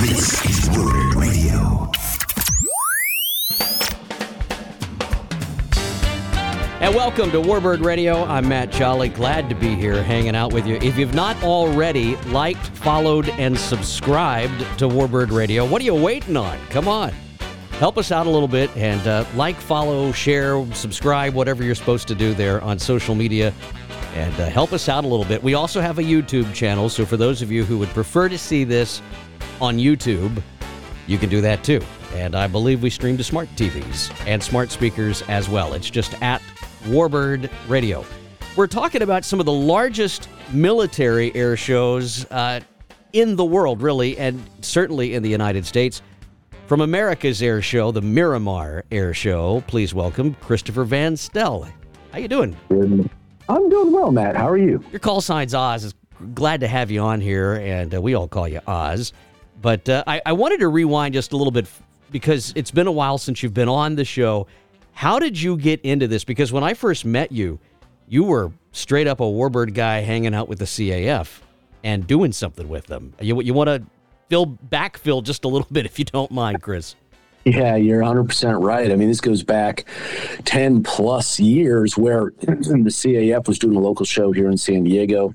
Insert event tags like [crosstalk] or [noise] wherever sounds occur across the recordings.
This is Word Radio. And welcome to Warbird Radio. I'm Matt Jolley. Glad to be here hanging out with you. If you've not already liked, followed, and subscribed to Warbird Radio, what are you waiting on? Come on. Help us out a little bit and uh, like, follow, share, subscribe, whatever you're supposed to do there on social media. And uh, help us out a little bit. We also have a YouTube channel, so for those of you who would prefer to see this on YouTube, you can do that too. And I believe we stream to smart TVs and smart speakers as well. It's just at Warbird Radio. We're talking about some of the largest military air shows uh, in the world, really, and certainly in the United States. From America's Air Show, the Miramar Air Show, please welcome Christopher Van Stelle. How you doing? I'm doing well, Matt. How are you? Your call sign's Oz. Is glad to have you on here, and uh, we all call you Oz. But uh, I, I wanted to rewind just a little bit because it's been a while since you've been on the show. How did you get into this? Because when I first met you, you were straight up a Warbird guy hanging out with the CAF and doing something with them. You, you want to fill backfill just a little [laughs] bit if you don't mind, Chris. Yeah, you're 100% right. I mean, this goes back 10 plus years where [clears throat] the CAF was doing a local show here in San Diego.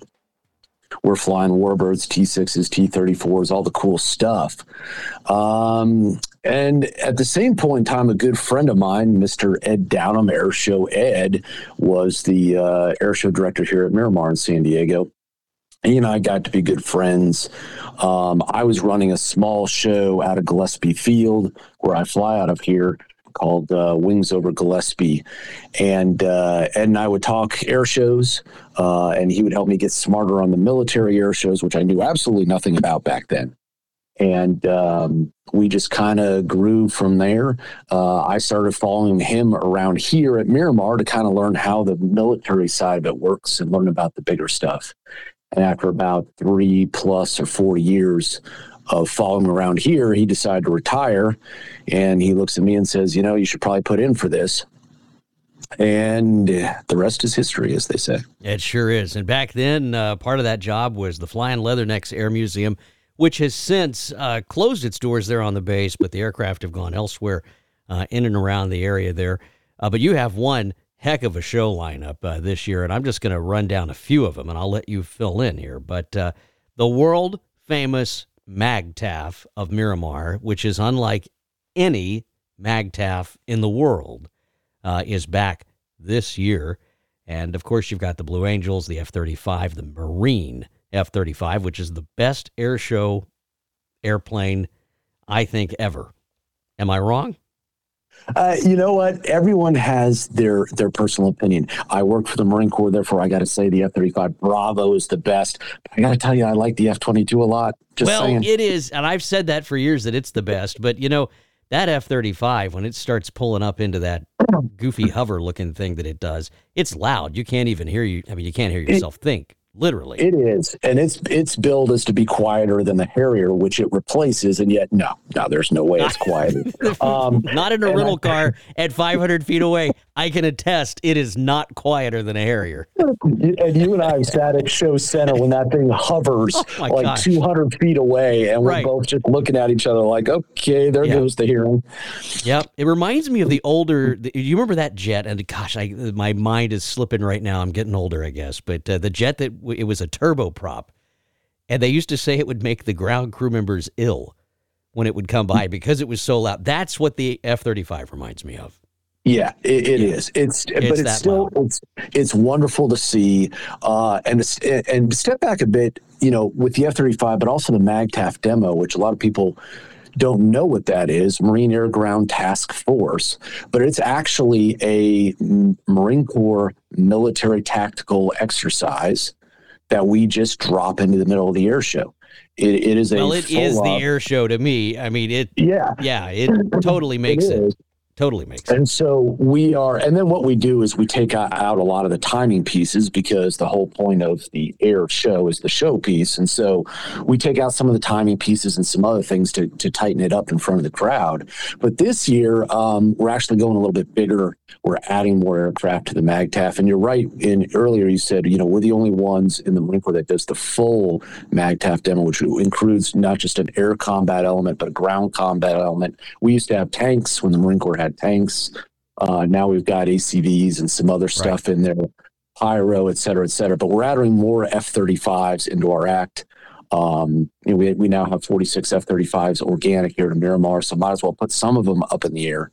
We're flying Warbirds, T6s, T34s, all the cool stuff. Um, and at the same point in time, a good friend of mine, Mr. Ed Downham, Air Show Ed, was the uh, air show director here at Miramar in San Diego. He and I got to be good friends. Um, I was running a small show out of Gillespie Field, where I fly out of here, called uh, Wings Over Gillespie. And uh, Ed and I would talk air shows, uh, and he would help me get smarter on the military air shows, which I knew absolutely nothing about back then. And um, we just kind of grew from there. Uh, I started following him around here at Miramar to kind of learn how the military side of it works and learn about the bigger stuff. And after about three plus or four years of following around here, he decided to retire. And he looks at me and says, You know, you should probably put in for this. And the rest is history, as they say. It sure is. And back then, uh, part of that job was the Flying Leathernecks Air Museum, which has since uh, closed its doors there on the base, but the aircraft have gone elsewhere uh, in and around the area there. Uh, but you have one heck of a show lineup uh, this year, and I'm just going to run down a few of them, and I'll let you fill in here. But uh, the world famous MAGTF of Miramar, which is unlike any MAGTF in the world, uh, is back this year. And of course, you've got the Blue Angels, the F 35, the Marine F 35, which is the best air show airplane, I think, ever. Am I wrong? Uh, you know what? Everyone has their their personal opinion. I work for the Marine Corps, therefore I got to say the F thirty five Bravo is the best. I got to tell you, I like the F twenty two a lot. Just well, saying. it is, and I've said that for years that it's the best. But you know, that F thirty five when it starts pulling up into that goofy hover looking thing that it does, it's loud. You can't even hear you. I mean, you can't hear yourself think. Literally, It is, and its its build is to be quieter than the Harrier, which it replaces, and yet no, no, there's no way it's quieter. [laughs] Um, not in a rental I- car [laughs] at 500 feet away. I can attest it is not quieter than a Harrier. and you and I sat at Show Center when that thing hovers [laughs] Oh, like gosh. 200 feet away, and we're Right. both just looking at each other like, okay, there Yeah. goes the hearing. Yep. It reminds me of the older. The, you remember that jet? And gosh, I my mind is slipping right now. I'm getting older, I guess. But uh, the jet that it was a turboprop, and they used to say it would make the ground crew members ill when it would come by because it was so loud. That's what the F-35 reminds me of. Yeah, it, it Yeah. is. It's, but It's it's that still it's it's wonderful to see. Uh, and it's- and step back a bit, you know, with the F thirty five, but also the MAGTF demo, which a lot of people don't know what that is Marine Air Ground Task Force, but it's actually a Marine Corps military tactical exercise that we just drop into the middle of the air show. It, it is a Well, it is the air show to me. I mean, it. Yeah, Yeah, it totally [laughs] makes it. Totally makes sense. And so we are, and then what we do is we take out a lot of the timing pieces because the whole point of the air show is the show piece. And so we take out some of the timing pieces and some other things to, to tighten it up in front of the crowd. But this year, um, we're actually going a little bit bigger We're adding more aircraft to the MAGTF. And you're right. In earlier, you said, you know, we're the only ones in the Marine Corps that does the full MAGTF demo, which includes not just an air combat element, but a ground combat element. We used to have tanks when the Marine Corps had tanks. Uh, now we've got ACVs and some other stuff right. in there, pyro, et cetera, et cetera. But we're adding more F 35s into our act. Um, you know, we, we now have 46 F 35s organic here to Miramar, so might as well put some of them up in the air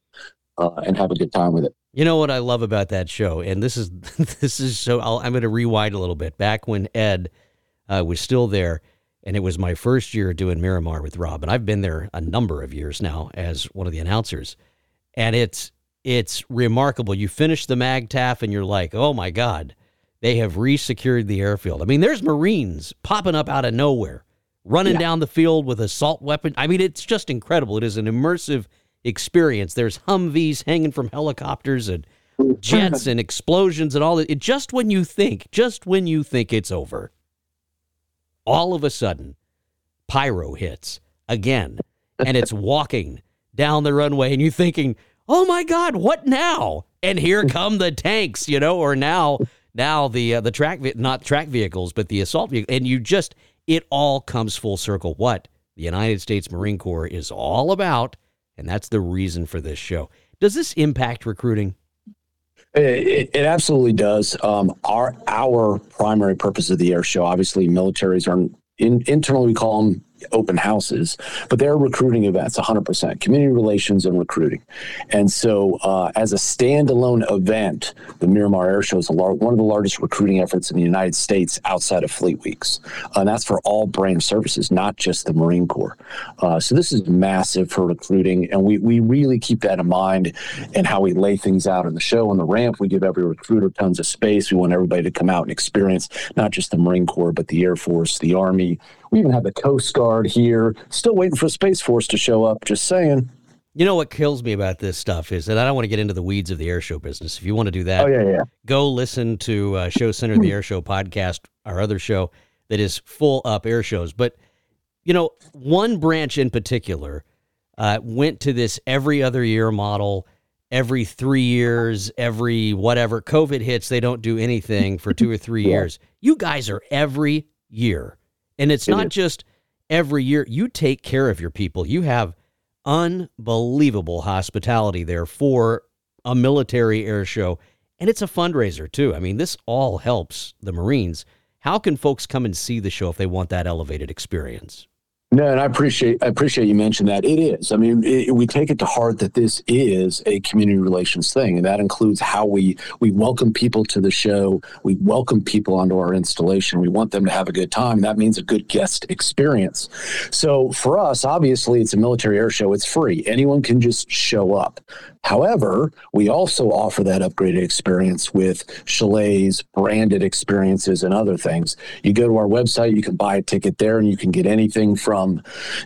uh, and have a good time with it. You know what I love about that show, and this is [laughs] this is so. i am going to rewind a little bit. Back when Ed uh, was still there, and it was my first year doing Miramar with Rob, and I've been there a number of years now as one of the announcers, and it's it's remarkable. You finish the MAGTF, and you're like, oh my god, they have resecured the airfield. I mean, there's Marines popping up out of nowhere, running yeah. down the field with assault weapon. I mean, it's just incredible. It is an immersive experience. There's Humvees hanging from helicopters and [laughs] jets and explosions and all that. It, just when you think, just when you think it's over, all of a sudden, pyro hits again, and it's walking down the runway, and you're thinking, "Oh my God, what now?" And here [laughs] come the tanks, you know, or now now the uh, the track not track vehicles, but the assault vehicle, and you just it all comes full circle. What the United States Marine Corps is all about, and that's the reason for this show. Does this impact recruiting? It, it, absolutely does. Um, our our primary purpose of the air show, obviously, militaries are in, internally we call them open houses, but they're recruiting events 100%, community relations and recruiting. And so, uh, as a standalone event, the Miramar Air Show is lar- one of the largest recruiting efforts in the United States outside of Fleet Weeks. and that's for all branch services, not just the Marine Corps. Uh, so, this is massive for recruiting. And we, we really keep that in mind and how we lay things out in the show. On the ramp, we give every recruiter tons of space. We want everybody to come out and experience not just the Marine Corps, but the Air Force, the Army, we even have the Coast Guard here, still waiting for Space Force to show up. Just saying. You know what kills me about this stuff is that I don't want to get into the weeds of the air show business. If you want to do that, oh, yeah, yeah. go listen to uh, Show Center, the Air Show podcast, our other show that is full up air shows. But, you know, one branch in particular uh, went to this every other year model, every three years, every whatever. COVID hits, they don't do anything for two or three [laughs] yeah. years. You guys are every year and it's not just every year. You take care of your people. You have unbelievable hospitality there for a military air show. And it's a fundraiser, too. I mean, this all helps the Marines. How can folks come and see the show if they want that elevated experience? No, and I appreciate I appreciate you mentioned that. It is. I mean, it, we take it to heart that this is a community relations thing, and that includes how we we welcome people to the show. We welcome people onto our installation. We want them to have a good time. That means a good guest experience. So for us, obviously, it's a military air show. It's free. Anyone can just show up. However, we also offer that upgraded experience with chalets, branded experiences, and other things. You go to our website, you can buy a ticket there, and you can get anything from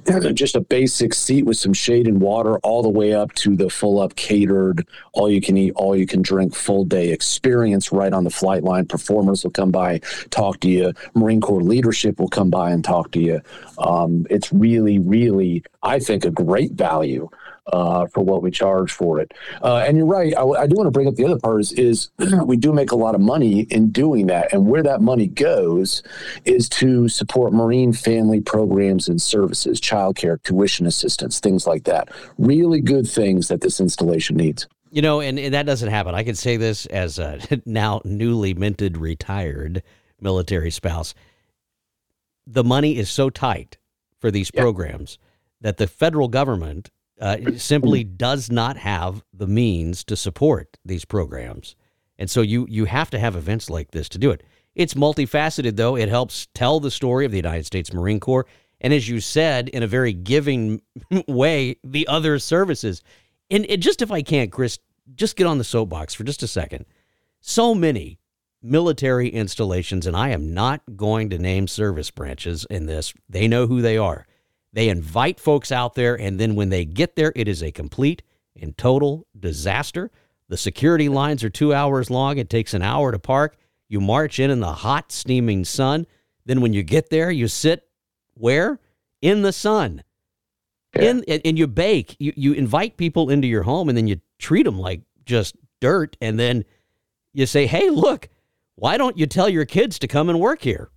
[clears throat] just a basic seat with some shade and water all the way up to the full up catered, all you can eat, all you can drink, full day experience right on the flight line. Performers will come by, talk to you. Marine Corps leadership will come by and talk to you. Um, it's really, really, I think, a great value uh, for what we charge for it. Uh, and you're right. I, I, do want to bring up the other part is, is [clears throat] we do make a lot of money in doing that. And where that money goes is to support Marine family programs and services, childcare, tuition assistance, things like that. Really good things that this installation needs. You know, and, and that doesn't happen. I can say this as a [laughs] now newly minted retired military spouse. The money is so tight for these yeah. programs that the federal government uh, simply does not have the means to support these programs. And so you you have to have events like this to do it. It's multifaceted though. It helps tell the story of the United States Marine Corps and as you said in a very giving [laughs] way the other services. And it, just if I can't Chris just get on the soapbox for just a second. So many military installations and I am not going to name service branches in this. They know who they are they invite folks out there, and then when they get there, it is a complete and total disaster. The security lines are two hours long. It takes an hour to park. You march in in the hot, steaming sun. Then when you get there, you sit where? In the sun. In and, and you bake. You you invite people into your home, and then you treat them like just dirt, and then you say, "Hey, look, why don't you tell your kids to come and work here?"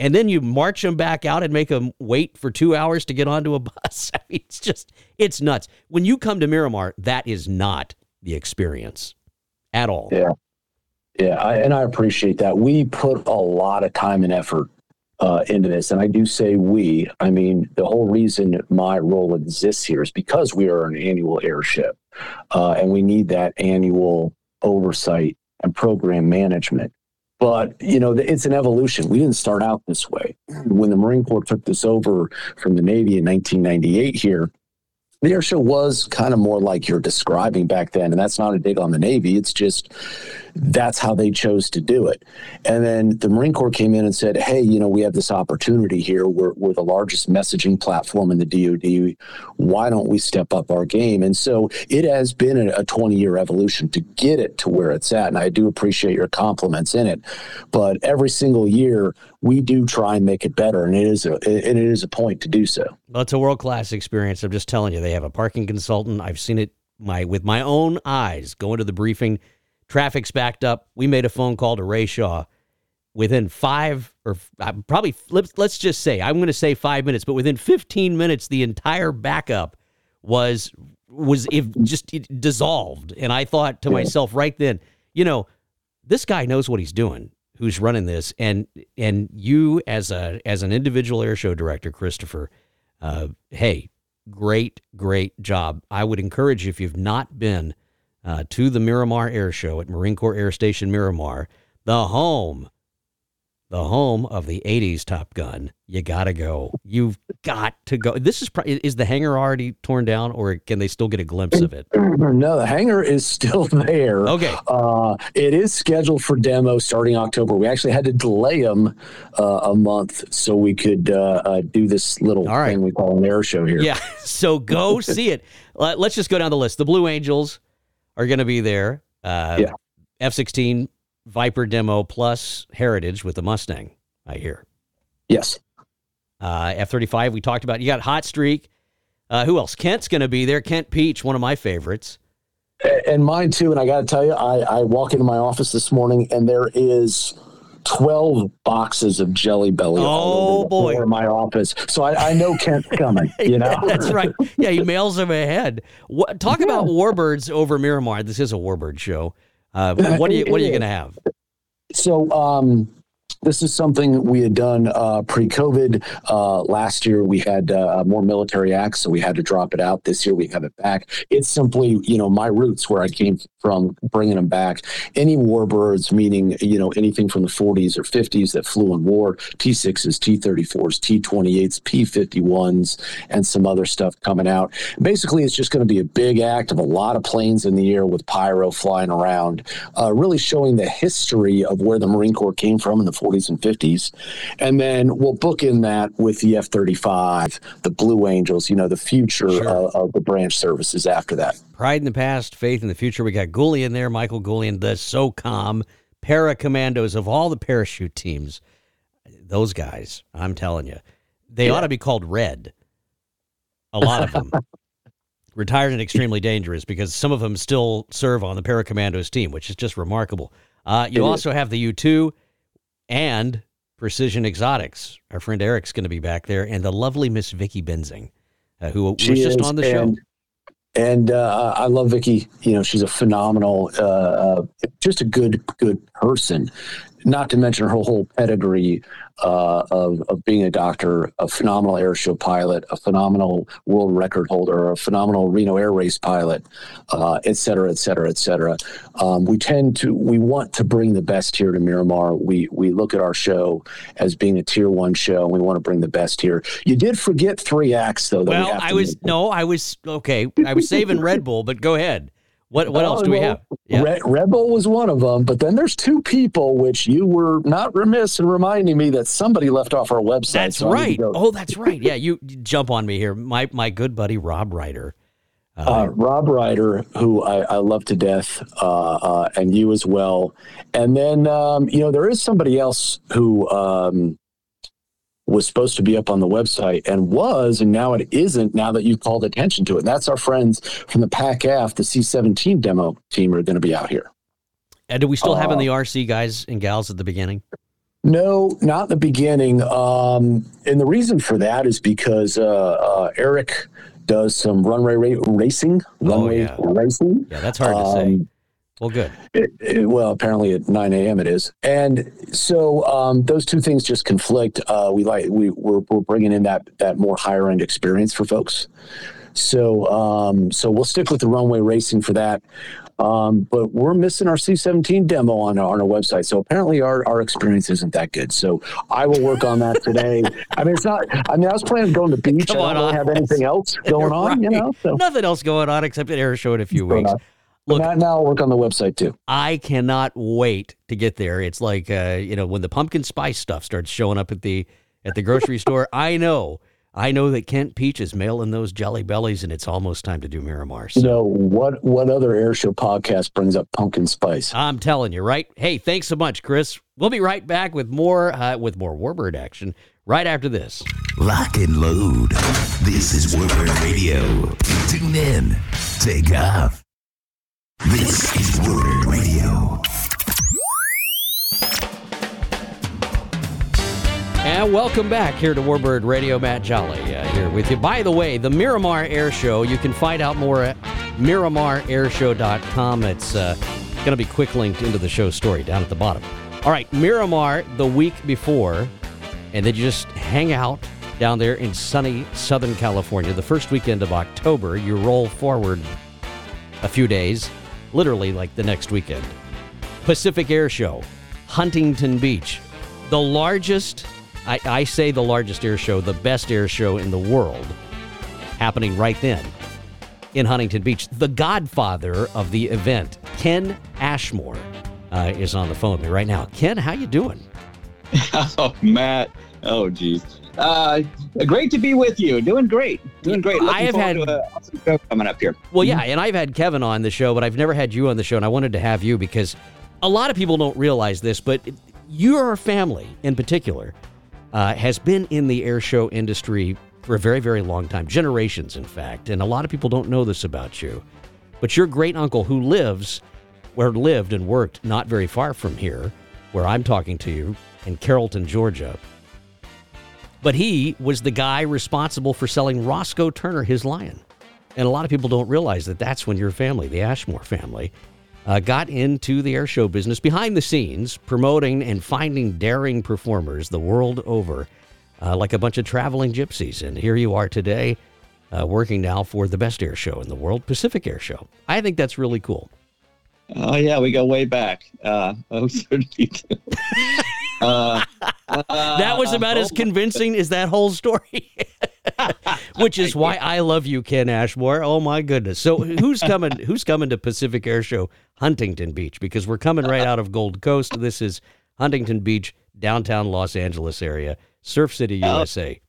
And then you march them back out and make them wait for two hours to get onto a bus. [laughs] I mean, it's just it's nuts. When you come to Miramar, that is not the experience at all. Yeah. Yeah, I, and I appreciate that. We put a lot of time and effort uh, into this, and I do say we. I mean, the whole reason my role exists here is because we are an annual airship, uh, and we need that annual oversight and program management. But you know, it's an evolution. We didn't start out this way. When the Marine Corps took this over from the Navy in 1998 here, the air show was kind of more like you're describing back then. And that's not a dig on the Navy. It's just that's how they chose to do it. And then the Marine Corps came in and said, hey, you know, we have this opportunity here. We're, we're the largest messaging platform in the DoD. Why don't we step up our game? And so it has been a 20 year evolution to get it to where it's at. And I do appreciate your compliments in it. But every single year, we do try and make it better. And it is a, it is a point to do so. Well, it's a world class experience. I'm just telling you, they have a parking consultant. I've seen it my with my own eyes going to the briefing Traffic's backed up. We made a phone call to Ray Shaw. Within five or uh, probably, let's let's just say, I'm going to say five minutes, but within 15 minutes, the entire backup was was if just dissolved. And I thought to myself right then, you know, this guy knows what he's doing. Who's running this? And and you as a as an individual air show director, Christopher, uh, hey, great great job. I would encourage you if you've not been uh, to the Miramar Air Show at Marine Corps Air Station Miramar, the home, the home of the 80s Top Gun. You got to go. You've got to go. This is is the hangar already torn down, or can they still get a glimpse of it? [clears throat] No, the hangar is still [laughs] there. Okay. Uh, it is scheduled for demo starting October. We actually had to delay them uh, a month so we could uh, uh do this little right. thing we call an air show here. Yeah. [laughs] So go [laughs] see it. Let's just go down the list. The Blue Angels are going to be there. Uh, yeah. F 16 Viper demo plus Heritage with the Mustang, I hear. Yes. Uh, F 35, we talked about. You got Hot Streak. Uh, who else? Kent's going to be there. Kent Pietsch, one of my favorites. And mine too. And I got to tell you, I, I walk into my office this morning and there is 12 boxes of jelly belly oh boy in my office so I, I know kent's [laughs] coming you know [laughs] that's right yeah he mails them ahead what, talk yeah. about warbirds over miramar this is a warbird show uh, what are you what are you gonna have? So um this is something we had done uh, pre-COVID. Uh, last year we had uh, more military acts, so we had to drop it out. This year we have it back. It's simply, you know, my roots where I came from, bringing them back. Any warbirds, meaning you know anything from the 40s or 50s that flew in war, T6s, T34s, T28s, P51s, and some other stuff coming out. Basically, it's just going to be a big act of a lot of planes in the air with pyro flying around, uh, really showing the history of where the Marine Corps came from in the 40s 40s and 50s. And then we'll book in that with the F 35, the Blue Angels, you know, the future sure. uh, of the branch services after that. Pride in the past, faith in the future. We got Goulian there, Michael Goulian, the SOCOM para commandos of all the parachute teams. Those guys, I'm telling you, they yeah. ought to be called red. A lot of them. [laughs] Retired and extremely dangerous because some of them still serve on the Paracommandos team, which is just remarkable. Uh, you it also is. have the U 2 and Precision Exotics. Our friend Eric's going to be back there, and the lovely Miss Vicky Benzing, uh, who she was just is, on the and, show. And uh, I love Vicky. You know, she's a phenomenal, uh, uh just a good, good person not to mention her whole pedigree uh, of, of being a doctor, a phenomenal airshow pilot, a phenomenal world record holder, a phenomenal Reno Air Race pilot, uh, et cetera, et cetera, et cetera. Um, we tend to, we want to bring the best here to Miramar. We, we look at our show as being a tier one show. And we want to bring the best here. You did forget three acts though. well, I was, no, I was, okay. I was saving Red Bull, but go ahead. What what else do we have? Yeah. Red, Red, Bull was one of them, but then there's two people which you were not remiss in reminding me that somebody left off our website. That's so right. Oh, that's right. Yeah, you, you, jump on me here. My my good buddy Rob Reider. Uh, uh, Rob Reider, who I, I love to death, uh, uh and you as well. And then um, you know there is somebody else who um, was supposed to be up on the website and was, and now it isn't. Now that you've called attention to it, and that's our friends from the PAC the C17 demo team, are going to be out here. And do we still have in Uh, the RC guys and gals at the beginning? No, not the beginning. Um, and the reason for that is because uh, uh, Eric does some runway ra- racing. Runway Oh, yeah. racing. Yeah, that's hard to say. Well, good. It, it- well, apparently at 9 a.m. it is, and so um, those two things just conflict. Uh, we like we we're, we're bringing in that that more higher end experience for folks. So um, so we'll stick with the runway racing for that. Um, but we're missing our C17 demo on our, on our website. So apparently our, our experience isn't that good. So I will work on that today. [laughs] I mean, it's not, I mean, I was planning on going to the beach. Come I on, don't really have anything else [laughs] going on, you know? So Nothing else going on except an air show in a few going weeks. On. But Look- now, now I'll work on the website too. I cannot wait to get there. It's like uh, you know when the pumpkin spice stuff starts showing up at the at the grocery [laughs] store. I know, I know that Kent Pietsch is mailing those jelly bellies, and it's almost time to do Miramar. You know, what, what other airshow podcast brings up pumpkin spice? I'm telling you, right? Hey, thanks so much, Chris. We'll be right back with more uh, with more Warbird action right after this. Lock and load. This is Warbird Radio. Tune in. Take off. This is Warbird Radio. And welcome back here to Warbird Radio. Matt Jolley uh, here with you. By the way, the Miramar Air Show, you can find out more at miramarairshow.com. It's uh, going to be quick linked into the show story down at the bottom. All right, Miramar the week before, and then you just hang out down there in sunny Southern California. The first weekend of October, you roll forward a few days, literally like the next weekend. Pacific Air Show, Huntington Beach, the largest, I, I say the largest air show, the best air show in the world, happening right then in Huntington Beach. The godfather of the event, Ken Ashmore, uh, is on the phone with me right now. Ken, how you doing? [laughs] Oh, Matt. Oh, geez. Uh, great to be with you. Doing great. Doing great. I Looking have forward had- to a awesome show coming up here. Well, yeah, and I've had Kevin on the show, but I've never had you on the show, and I wanted to have you because a lot of people don't realize this, but your family in particular uh, has been in the air show industry for a very, very long time, generations, in fact, and a lot of people don't know this about you. But your great uncle, who lives, where lived and worked not very far from here, where I'm talking to you, in Carrollton, Georgia, but he was the guy responsible for selling Roscoe Turner his lion. And a lot of people don't realize that that's when your family, the Ashmore family, uh, got into the air show business behind the scenes, promoting and finding daring performers the world over, uh, like a bunch of traveling gypsies. And here you are today, uh, working now for the best air show in the world, Pacific Air Show. I think that's really cool. Oh yeah, we go way back. Uh, [laughs] 032. [laughs] That was about as convincing as that whole story, [laughs] which is why I love you, Ken Ashmore. Oh my goodness! So who's coming? Who's coming to Pacific Air Show Huntington Beach? Because we're coming right out of Gold Coast. This is Huntington Beach, downtown Los Angeles area, Surf City, oh. USA.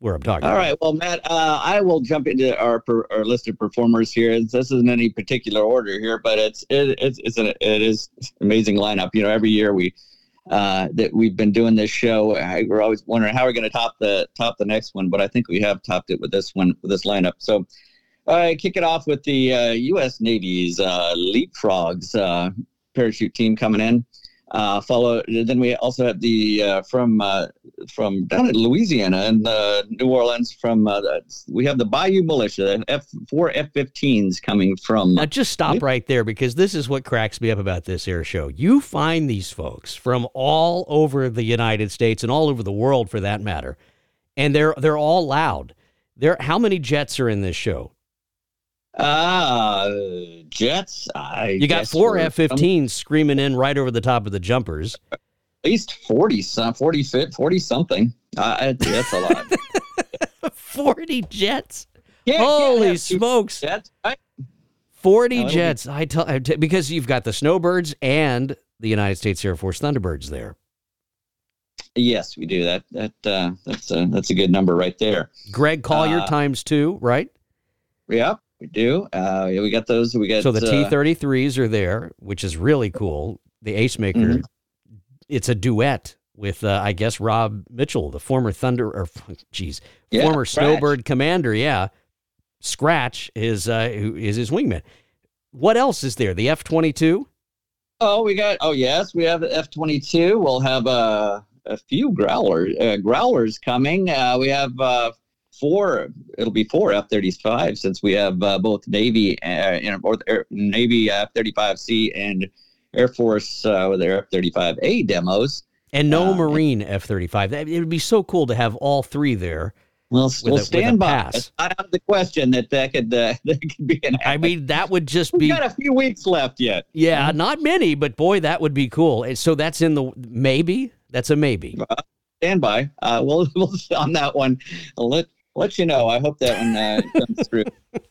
Where I'm talking. All right. about. well, Matt, uh, I will jump into our, per, our list of performers here. This isn't any particular order here, but it's it, it's it's an it is amazing lineup. You know, every year we uh, that we've been doing this show, I, we're always wondering how we're going to top the top the next one, but I think we have topped it with this one with this lineup. So. I kick it off with the uh, U.S. Navy's uh, Leapfrogs uh, parachute team coming in. Uh, follow. Then we also have the uh, from uh, from down in Louisiana and uh, New Orleans. From uh, we have the Bayou Militia, F four F-15s coming from. Now, just stop right there because this is what cracks me up about this air show. You find these folks from all over the United States and all over the world, for that matter, and they're they're all loud. There, how many jets are in this show? Uh, jets. I You got four F-15s screaming in right over the top of the jumpers. At least forty some, forty fit, forty something. Uh, that's a lot. [laughs] Forty jets. Yeah, Holy two smokes! Jets. right? Forty No, it'll be- jets. I tell I t- because you've got the Snowbirds and the United States Air Force Thunderbirds there. Yes, we do. That that uh, that's a that's a good number right there. Greg Colyer Uh, times two, right? Yep, we do. Uh, yeah, we got those. We got So the uh, T thirty threes are there, which is really cool. The Ace Maker, Mhm. it's a duet with, uh, I guess, Rob Mitchell, the former Thunder, or geez, Yeah, former Scratch. Snowbird commander. Yeah, Scratch is uh, who is his wingman. What else is there? The F twenty two. Oh, we got. Oh, yes, we have the F twenty two. We'll have uh, a few growlers uh, growlers coming. Uh, we have uh, four. It'll be four F thirty five since we have uh, both Navy uh, you Air, Navy F thirty five C and Air Force uh, with their F thirty five A demos. And no Uh, Marine F thirty five. It would be so cool to have all three there. We'll, we'll a stand by. It's out of the question that that could uh, [laughs] that could be an. I mean, that would just we be got a few weeks left yet. yeah, not many, but boy, that would be cool. And So that's in the maybe. That's a maybe. stand by. Uh, we'll, [laughs] we'll on that one. Let let you know. I hope that one uh, [laughs] comes through.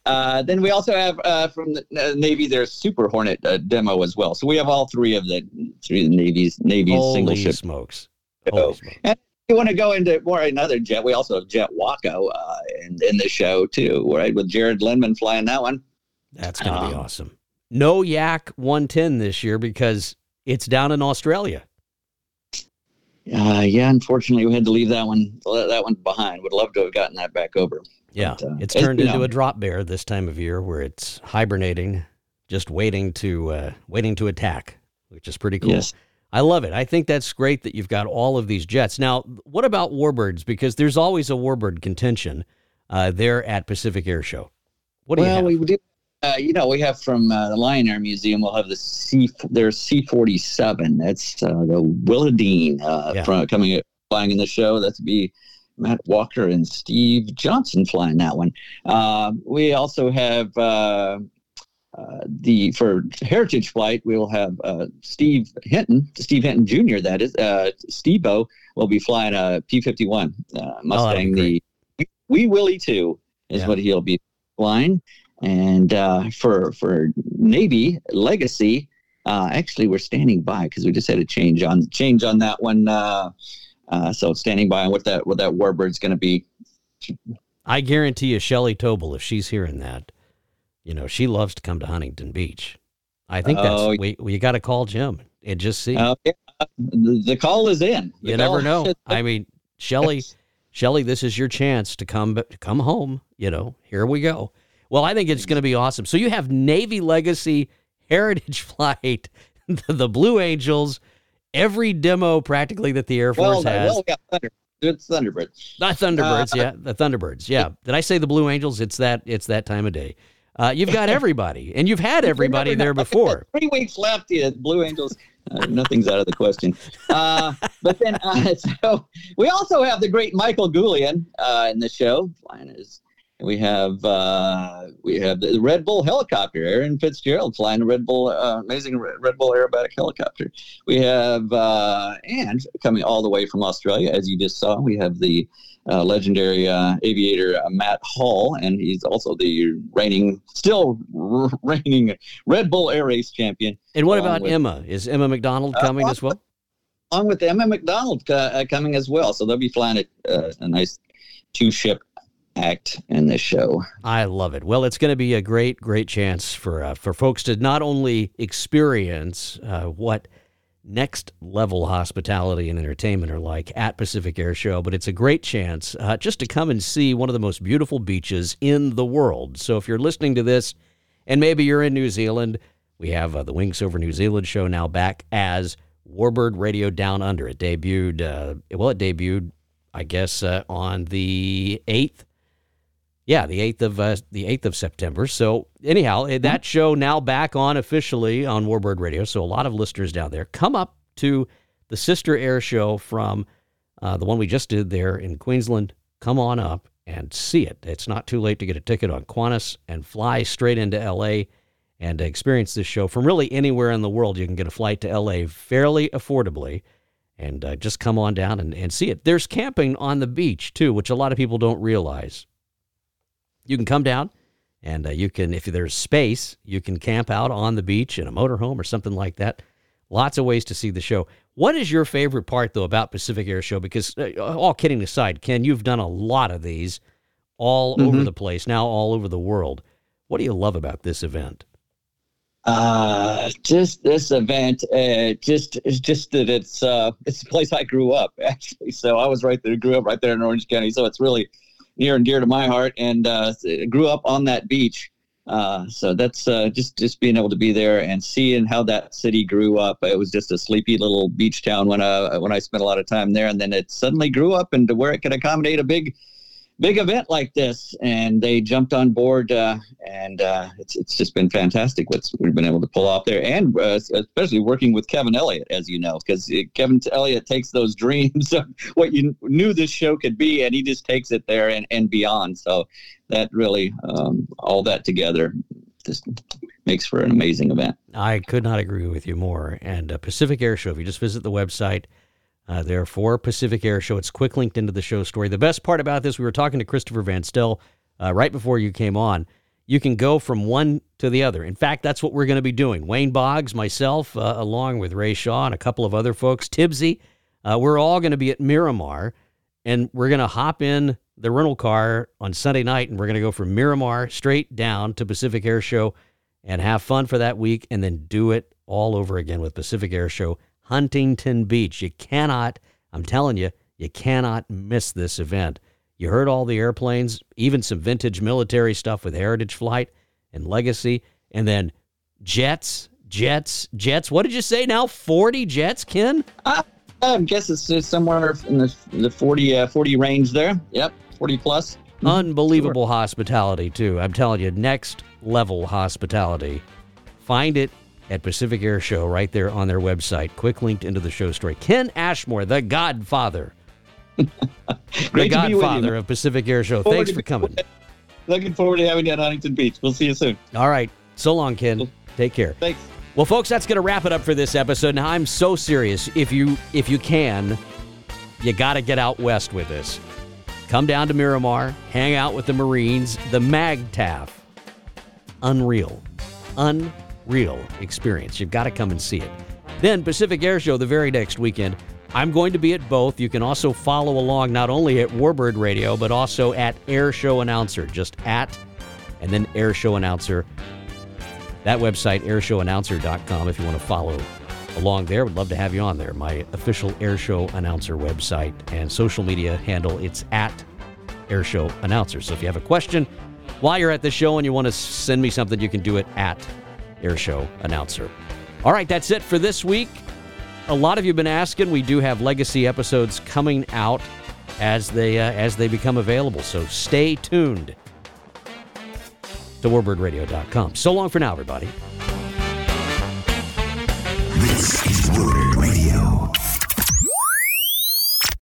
Uh, then we also have uh, from the uh, Navy their Super Hornet uh, demo as well. So we have all three of the three of the Navy's Navy's single Holy ship. smokes! Holy smokes. If you want to go into more another jet? We also have Jet Waco uh, in, in the show too, right? With Jared Lindman flying that one. That's going to be Um, awesome. No Yak 110 this year because it's down in Australia. Uh, yeah, unfortunately, we had to leave that one that one behind. Would love to have gotten that back over. Yeah, But, uh, it's turned you into know. a drop bear this time of year where it's hibernating, just waiting to uh, waiting to attack, which is pretty cool. Yes. I love it. I think that's great that you've got all of these jets. Now, what about warbirds? Because there's always a warbird contention uh, there at Pacific Air Show. What do well, you have? we do. Uh, you know, we have from uh, the Lyon Air Museum. We'll have the C. There's C forty seven. That's uh, the Willa Dean uh, Yeah. from coming flying in the show. That's be Matt Walker and Steve Johnson flying that one. Uh, we also have. Uh, uh, the for heritage flight we will have uh, Steve Hinton, Steve Hinton Jr. That is uh, Steve-O will be flying a P fifty one Mustang. the Wee Willie two is Yeah. what he'll be flying. And uh, for for Navy Legacy, uh, actually we're standing by because we just had a change on change on that one. Uh, uh, so standing by on what that what that Warbird's going to be. I guarantee you, Shelly Tobul, if she's hearing that, you know, she loves to come to Huntington Beach. I think that's Oh, we we got to call Jim and just see. Uh, yeah, the, call is in. The you never know. I mean, Shelley, Shelly, this is your chance to come to come home. You know, here we go. Well, I think it's going to be awesome. So you have Navy Legacy Heritage [laughs] Flight, the, Blue Angels, every demo practically that the Air well, Force has. well, yeah, Thunder, it's Thunderbird. Not Thunderbirds, Uh, yeah, the Thunderbirds, yeah. [laughs] Did I say the Blue Angels? It's that. It's that time of day. Uh, you've got everybody, and you've had everybody there [laughs] before. Three weeks left. Yeah, Blue Angels. Uh, nothing's out of the question. Uh, but then, uh, so we also have the great Michael Goulian uh, in the show. Flying his, we have uh, we have the Red Bull helicopter. Aaron Fitzgerald flying a Red Bull, uh, amazing Red Bull aerobatic helicopter. We have uh, and coming all the way from Australia, as you just saw, we have the uh, legendary uh, aviator uh, Matt Hall, and he's also the reigning, still r- reigning Red Bull Air Race champion. And what about with- Emma? Is Emma McDonald coming as well? along with Emma McDonald coming as well. So they'll be flying a, a nice two ship act in this show. I love it. Well, it's going to be a great, great chance for uh, for folks to not only experience uh, what next level hospitality and entertainment are like at Pacific Air Show, but it's a great chance uh, just to come and see one of the most beautiful beaches in the world. So if you're listening to this, and maybe you're in New Zealand, we have uh, the Wings Over New Zealand show now back as Warbird Radio Down Under. It debuted, uh, well, it debuted, I guess, uh, on the eighth. Yeah, the eighth of uh, the eighth of September. So anyhow, eh, that show now back on officially on Warbird Radio. So a lot of listeners down there come up to the sister air show from uh, the one we just did there in Queensland. Come on up and see it. It's not too late to get a ticket on Qantas and fly straight into LA and experience this show from really anywhere in the world. You can get a flight to LA fairly affordably and uh, just come on down and, and see it. There's camping on the beach too, which a lot of people don't realize. You can come down and uh, you can, if there's space, you can camp out on the beach in a motorhome or something like that. Lots of ways to see the show. What is your favorite part, though, about Pacific Air Show? Because, uh, all kidding aside, Ken, you've done a lot of these all over Mhm. the place, now all over the world. What do you love about this event? Uh, just this event, uh, just it's just that it's uh, it's the place I grew up [laughs] actually. So I was right there, grew up right there in Orange County. So it's really near and dear to my heart, and uh, grew up on that beach. Uh, so that's uh, just just being able to be there and seeing how that city grew up. It was just a sleepy little beach town when I when I spent a lot of time there, and then it suddenly grew up into where it could accommodate a big big event like this, and they jumped on board, uh, and uh, it's it's just been fantastic what we've been able to pull off there, and uh, especially working with Kevin Elliott, as you know, because Kevin Elliott takes those dreams [laughs] of what you knew this show could be, and he just takes it there and, and beyond. So that really, um, all that together, just makes for an amazing event. I could not agree with you more. And uh, Pacific Air Show, if you just visit the website uh, there for Pacific Air Show. It's quick linked into the show story. The best part about this, we were talking to Christopher Van Stelle uh, right before you came on. You can go from one to the other. In fact, that's what we're going to be doing. Wayne Boggs, myself, uh, along with Ray Shaw and a couple of other folks, Tibbsy, uh, we're all going to be at Miramar, and we're going to hop in the rental car on Sunday night, and we're going to go from Miramar straight down to Pacific Air Show and have fun for that week, and then do it all over again with Pacific Air Show Huntington Beach. You cannot, I'm telling you, you cannot miss this event. You heard all the airplanes, even some vintage military stuff with Heritage Flight and Legacy, and then jets, jets, jets. What did you say now? 40 jets, Ken? Uh, I guess it's somewhere in the, the 40, uh, 40 range there. Yep, 40 plus. Unbelievable sure. hospitality, too. I'm telling you, next level hospitality. Find it at Pacific Air Show right there on their website. Quick linked into the show story. Ken Ashmore, the godfather. [laughs] the godfather of Pacific Air Show. Thanks for coming. [laughs] Looking forward to having you at Huntington Beach. We'll see you soon. All right. So long, Ken. [laughs] Take care. Thanks. Well, folks, that's going to wrap it up for this episode. Now, I'm so serious. If you if you can, you got to get out west with this. Come down to Miramar, hang out with the Marines, the MAGTF. Unreal. Unreal real experience. You've got to come and see it. Then Pacific Air Show the very next weekend. I'm going to be at both. You can also follow along not only at Warbird Radio, but also at Air Show Announcer. Just at and then Air Show Announcer. That website, airshowannouncer.com, if you want to follow along there. Would love to have you on there. My official Air Show Announcer website and social media handle, it's at Air Show Announcer. So if you have a question while you're at the show and you want to send me something, you can do it at air show announcer. All right, that's it for this week. A lot of you have been asking. We do have legacy episodes coming out as they uh, as they become available. So stay tuned to warbirdradio.com. So long for now, everybody. This